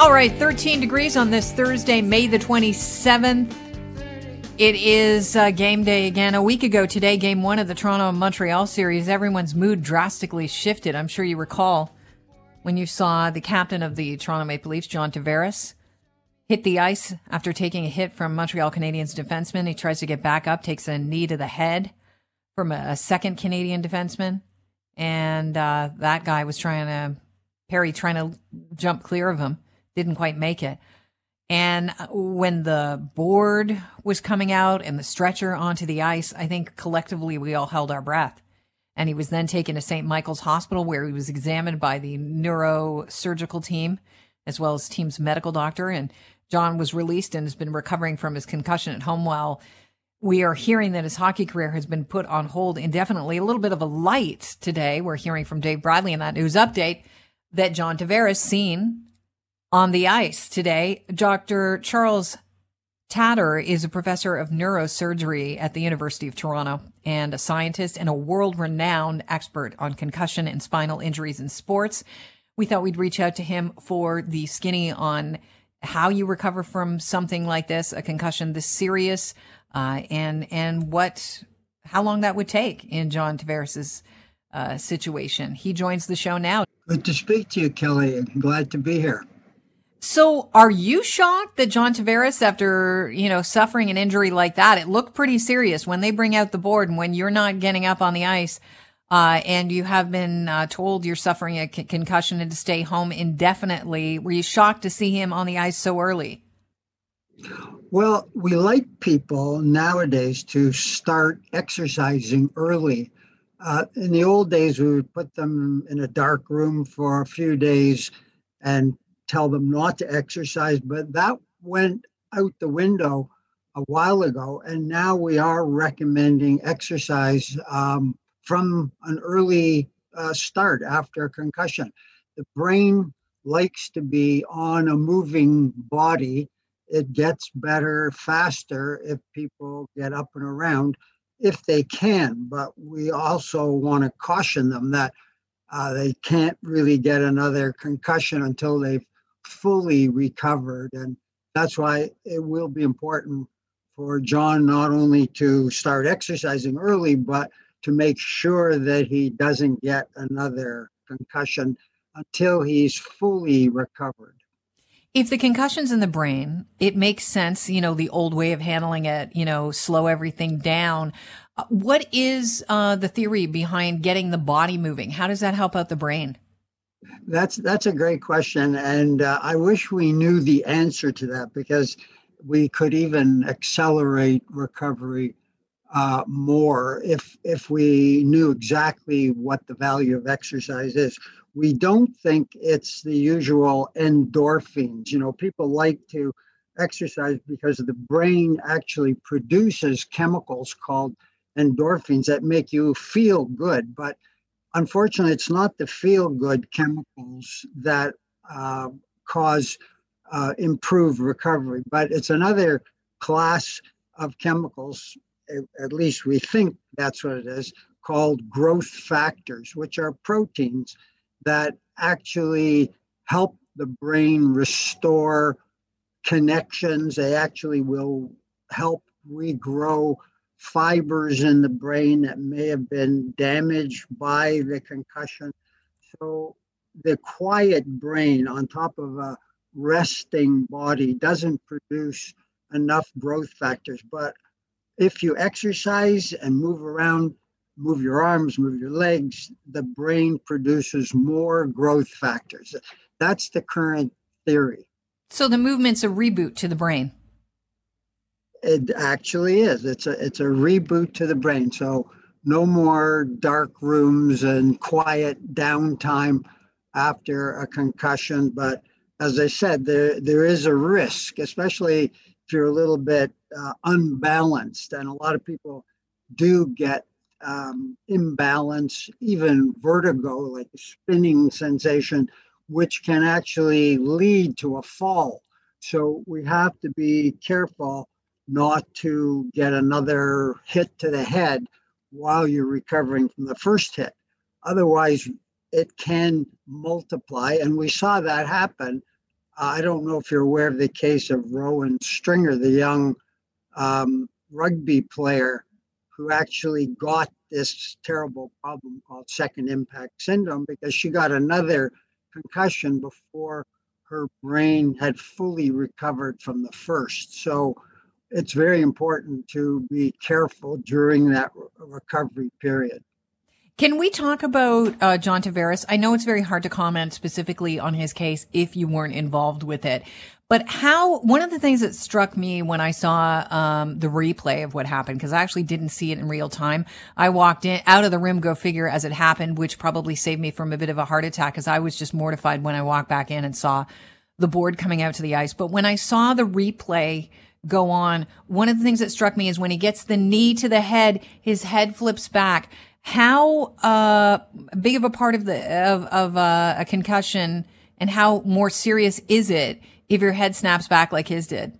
All right, 13 degrees on this Thursday, May the 27th. It is uh, game day again. A week ago today, game one of the Toronto Montreal series, everyone's mood drastically shifted. I'm sure you recall when you saw the captain of the Toronto Maple Leafs, John Tavares, hit the ice after taking a hit from Montreal Canadiens defenseman. He tries to get back up, takes a knee to the head from a, a second Canadian defenseman. And uh, that guy was trying to, Perry trying to jump clear of him, didn't quite make it. And uh, when the board was coming out and the stretcher onto the ice, I think collectively we all held our breath. And he was then taken to St. Michael's Hospital where he was examined by the neurosurgical team as well as team's medical doctor. And John was released and has been recovering from his concussion at home while we are hearing that his hockey career has been put on hold indefinitely. A little bit of a light today. We're hearing from Dave Bradley in that news update that John Tavares seen on the ice today. Dr. Charles Tator is a professor of neurosurgery at the University of Toronto and a scientist and a world renowned expert on concussion and spinal injuries in sports. We thought we'd reach out to him for the skinny on how you recover from something like this, a concussion this serious, uh, and and what how long that would take in John Tavares's uh, situation. He joins the show now. Good to speak to you, Kelly. And glad to be here. So, are you shocked that John Tavares, after you know suffering an injury like that, it looked pretty serious when they bring out the board and when you're not getting up on the ice, uh, and you have been uh, told you're suffering a concussion and to stay home indefinitely? Were you shocked to see him on the ice so early? Well, we like people nowadays to start exercising early. Uh, in the old days, we would put them in a dark room for a few days and tell them not to exercise, but that went out the window a while ago. And now we are recommending exercise um, from an early uh, start after a concussion. The brain likes to be on a moving body. It gets better faster if people get up and around if they can. But we also want to caution them that uh, they can't really get another concussion until they've fully recovered. And that's why it will be important for John not only to start exercising early, but to make sure that he doesn't get another concussion until he's fully recovered. If the concussion's in the brain, it makes sense, you know, the old way of handling it, you know, slow everything down. Uh, what is uh, the theory behind getting the body moving? How does that help out the brain? That's that's a great question, and uh, I wish we knew the answer to that because we could even accelerate recovery uh, more if if we knew exactly what the value of exercise is. We don't think it's the usual endorphins. You know, people like to exercise because the brain actually produces chemicals called endorphins that make you feel good, but unfortunately, it's not the feel good chemicals that uh, cause uh, improved recovery, but it's another class of chemicals, at least we think that's what it is, called growth factors, which are proteins that actually help the brain restore connections. They actually will help regrow fibers in the brain that may have been damaged by the concussion. So the quiet brain on top of a resting body doesn't produce enough growth factors. But if you exercise and move around, move your arms, move your legs, the brain produces more growth factors. That's the current theory. So the movement's a reboot to the brain. It actually is. It's a it's a reboot to the brain. So no more dark rooms and quiet downtime after a concussion. But as I said, there there is a risk, especially if you're a little bit uh, unbalanced, and a lot of people do get um, imbalance, even vertigo, like spinning sensation, which can actually lead to a fall. So we have to be careful not to get another hit to the head while you're recovering from the first hit. Otherwise, it can multiply. And we saw that happen I don't know if you're aware of the case of Rowan Stringer, the young um, rugby player who actually got this terrible problem called second impact syndrome because she got another concussion before her brain had fully recovered from the first. So it's very important to be careful during that recovery period. Can we talk about uh, John Tavares? I know it's very hard to comment specifically on his case if you weren't involved with it, but how, one of the things that struck me when I saw, um, the replay of what happened, because I actually didn't see it in real time. I walked in, out of the room, go figure as it happened, which probably saved me from a bit of a heart attack because I was just mortified when I walked back in and saw the board coming out to the ice. But when I saw the replay, go on. One of the things that struck me is when he gets the knee to the head, his head flips back how uh, big of a part of the of, of uh, a concussion and how more serious is it if your head snaps back like his did?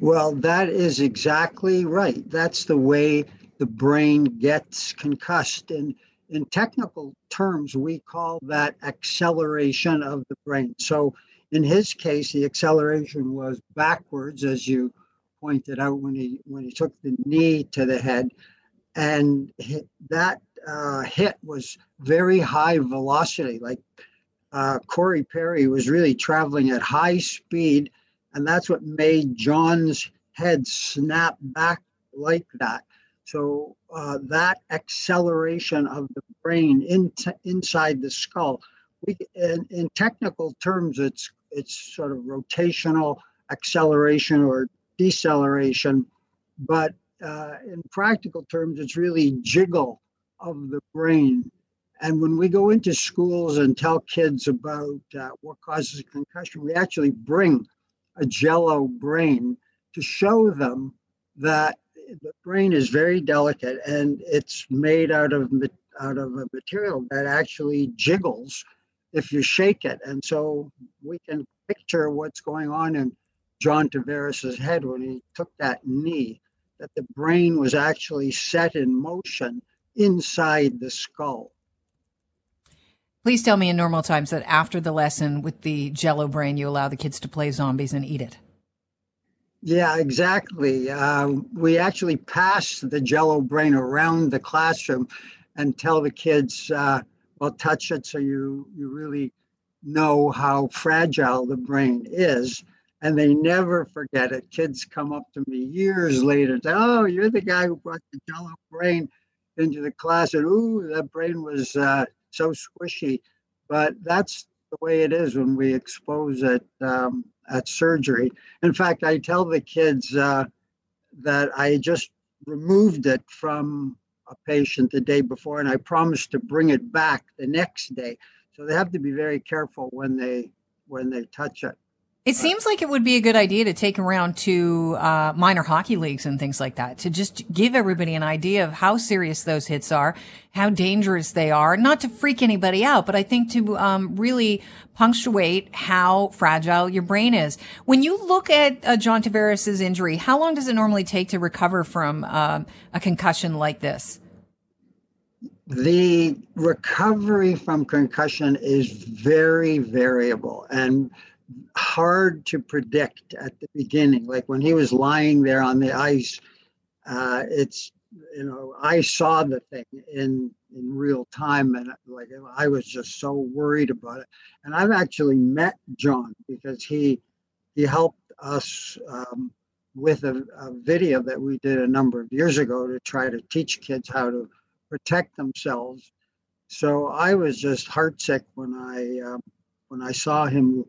Well, that is exactly right. That's the way the brain gets concussed. And in technical terms, we call that acceleration of the brain. So in his case, the acceleration was backwards, as you pointed out when he when he took the knee to the head and that uh, hit was very high velocity. Like uh, Corey Perry was really traveling at high speed, and that's what made John's head snap back like that. So uh, that acceleration of the brain in inside the skull, we in, in technical terms, it's it's sort of rotational acceleration or deceleration, but uh, in practical terms, it's really jiggle of the brain. And when we go into schools and tell kids about uh, what causes a concussion, we actually bring a jello brain to show them that the brain is very delicate and it's made out of out of a material that actually jiggles if you shake it. And so we can picture what's going on in John Tavares's head when he took that knee that the brain was actually set in motion inside the skull. Please tell me in normal times that after the lesson with the jello brain, you allow the kids to play zombies and eat it. Yeah, exactly. Uh, we actually pass the jello brain around the classroom and tell the kids, uh, well, touch it so you, you really know how fragile the brain is and they never forget it. Kids come up to me years later and say, "Oh, you're the guy who brought the Jello brain into the class," and ooh, that brain was uh, so squishy. But that's the way it is when we expose it um, at surgery. In fact, I tell the kids uh, that I just removed it from a patient the day before, and I promised to bring it back the next day. So they have to be very careful when they when they touch it. It seems like it would be a good idea to take around to uh, minor hockey leagues and things like that to just give everybody an idea of how serious those hits are, how dangerous they are. Not to freak anybody out, but I think to um, really punctuate how fragile your brain is. When you look at uh, John Tavares's injury, how long does it normally take to recover from um, a concussion like this? The recovery from concussion is very variable and hard to predict at the beginning. Like when he was lying there on the ice, uh, it's you know I saw the thing in in real time, and like I was just so worried about it. And I've actually met John because he he helped us um, with a, a video that we did a number of years ago to try to teach kids how to protect themselves. So I was just heartsick when I um, when I saw him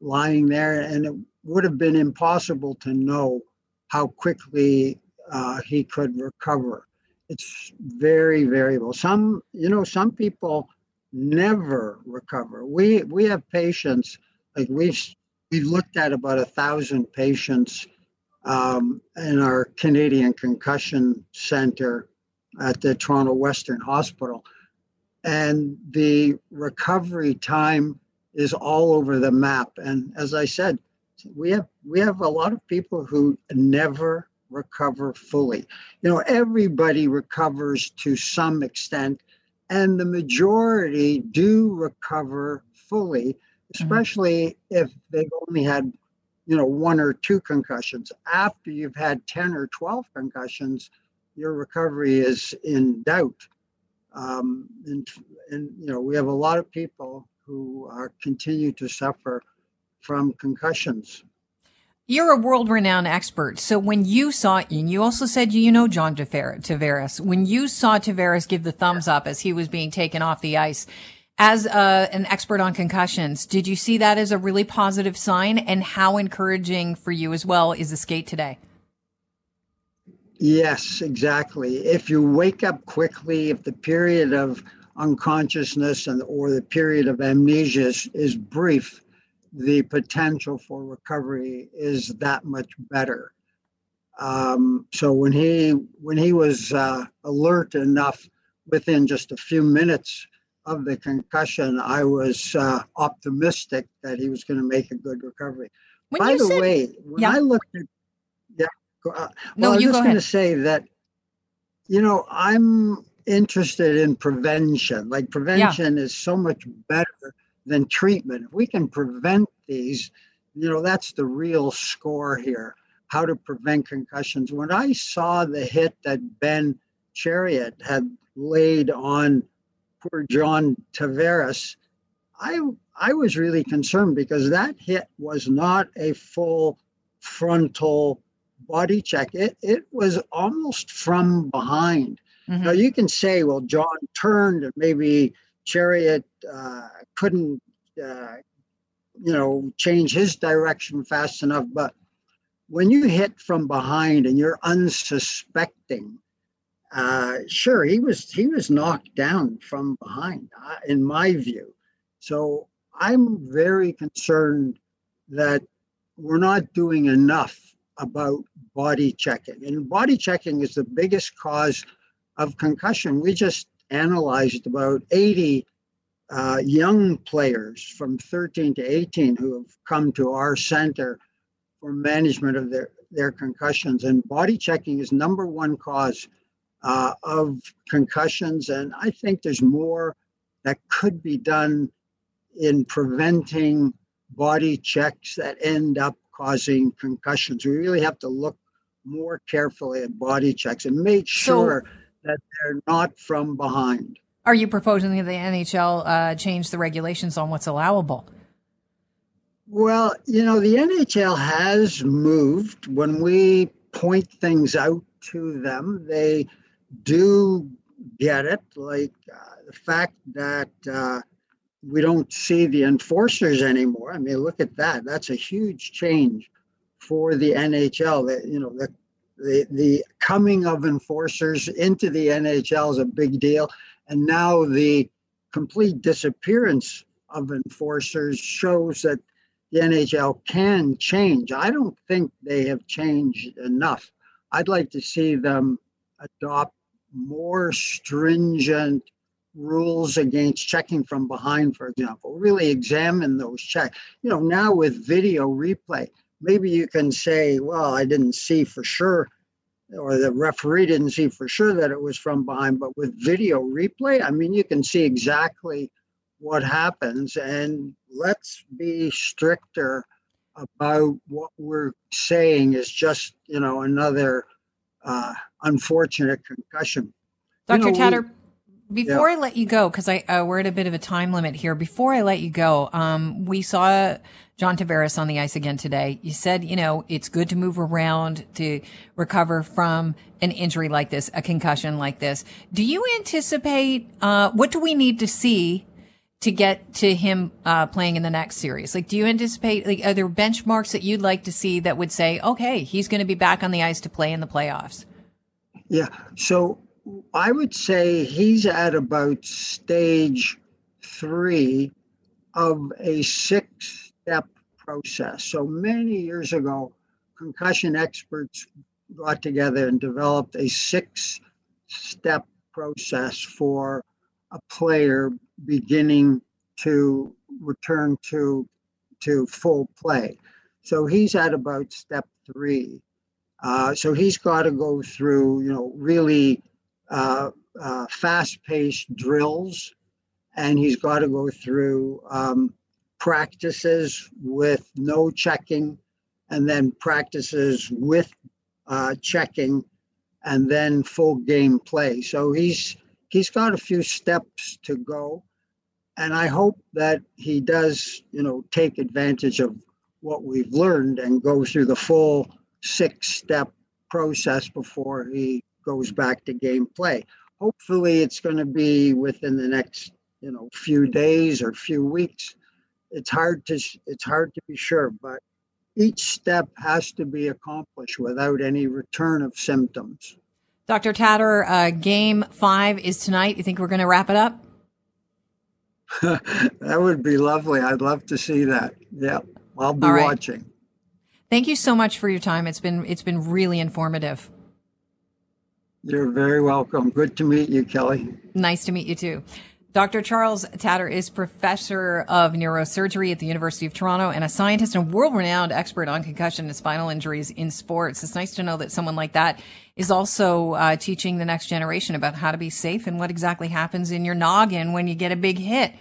lying there, and it would have been impossible to know how quickly uh, he could recover. It's very variable. Some, you know, some people never recover. We we have patients like we've we've looked at about a thousand patients um, in our Canadian Concussion Center at the Toronto Western Hospital, and the recovery time is all over the map. And as I said, we have we have a lot of people who never recover fully. You know, everybody recovers to some extent, and the majority do recover fully, especially mm-hmm. if they've only had, you know, one or two concussions. After you've had 10 or 12 concussions, your recovery is in doubt. Um, and, and, you know, we have a lot of people who are continue to suffer from concussions. You're a world renowned expert. So when you saw, and you also said you know John Tavares, when you saw Tavares give the thumbs up as he was being taken off the ice, as a, uh, an expert on concussions, did you see that as a really positive sign? And how encouraging for you as well is the skate today? Yes, exactly. If you wake up quickly, if the period of unconsciousness and or the period of amnesia is, is brief, the potential for recovery is that much better. Um, so when he when he was uh, alert enough within just a few minutes of the concussion, I was uh, optimistic that he was going to make a good recovery. When By the said, way, when yeah. I looked at yeah, uh, well, no, I was just going to say that you know I'm interested in prevention. Like prevention yeah. is so much better than treatment. If we can prevent these, you know, that's the real score here. How to prevent concussions. When I saw the hit that Ben Chiarot had laid on poor John Tavares, I I was really concerned because that hit was not a full frontal body check. It it was almost from behind. Mm-hmm. Now you can say, well, John turned and maybe Chiarot uh, couldn't, uh, you know, change his direction fast enough. But when you hit from behind and you're unsuspecting, uh, sure, he was he was knocked down from behind, uh, in my view. So I'm very concerned that we're not doing enough about body checking, and body checking is the biggest cause of concussion. We just analyzed about 80 uh, young players from 13 to 18 who have come to our center for management of their, their concussions. And body checking is number one cause uh, of concussions. And I think there's more that could be done in preventing body checks that end up causing concussions. We really have to look more carefully at body checks and make sure so, that they're not from behind. Are you proposing that the NHL uh, change the regulations on what's allowable? Well, you know, the NHL has moved. When we point things out to them, they do get it. Like uh, the fact that uh, we don't see the enforcers anymore. I mean, look at that. That's a huge change for the NHL. That you know, the the the coming of enforcers into the NHL is a big deal and now the complete disappearance of enforcers shows that the NHL can change. I don't think they have changed enough. I'd like to see them adopt more stringent rules against checking from behind, for example. Really examine those checks. You know, now with video replay, maybe you can say, well, I didn't see for sure or the referee didn't see for sure that it was from behind, but with video replay, I mean, you can see exactly what happens. And let's be stricter about what we're saying is just, you know, another uh, unfortunate concussion. Dr. You know, Tator, we, before yeah. I let you go, because I uh, we're at a bit of a time limit here. Before I let you go, um, we saw John Tavares on the ice again today. You said, you know, it's good to move around to recover from an injury like this, a concussion like this. Do you anticipate, uh, what do we need to see to get to him, uh, playing in the next series? Like, do you anticipate, like, are there benchmarks that you'd like to see that would say, okay, he's going to be back on the ice to play in the playoffs? Yeah. So I would say he's at about stage three of a six step process. So many years ago, concussion experts got together and developed a six step process for a player beginning to return to to full play. So he's at about step three. Uh, so he's got to go through, you know, really uh, uh, fast-paced drills, and he's got to go through um, practices with no checking and then practices with uh, checking and then full game play. So he's he's got a few steps to go, and I hope that he does, you know, take advantage of what we've learned and go through the full six-step process before he goes back to game play. Hopefully, it's going to be within the next, you know, few days or few weeks. It's hard to it's hard to be sure, but each step has to be accomplished without any return of symptoms. Dr. Tator, uh, game five is tonight. You think we're going to wrap it up? that would be lovely. I'd love to see that. Yeah, I'll be right. watching. Thank you so much for your time. It's been it's been really informative. You're very welcome. Good to meet you, Kelly. Nice to meet you too. Dr. Charles Tator is professor of neurosurgery at the University of Toronto and a scientist and world renowned expert on concussion and spinal injuries in sports. It's nice to know that someone like that is also uh, teaching the next generation about how to be safe and what exactly happens in your noggin when you get a big hit.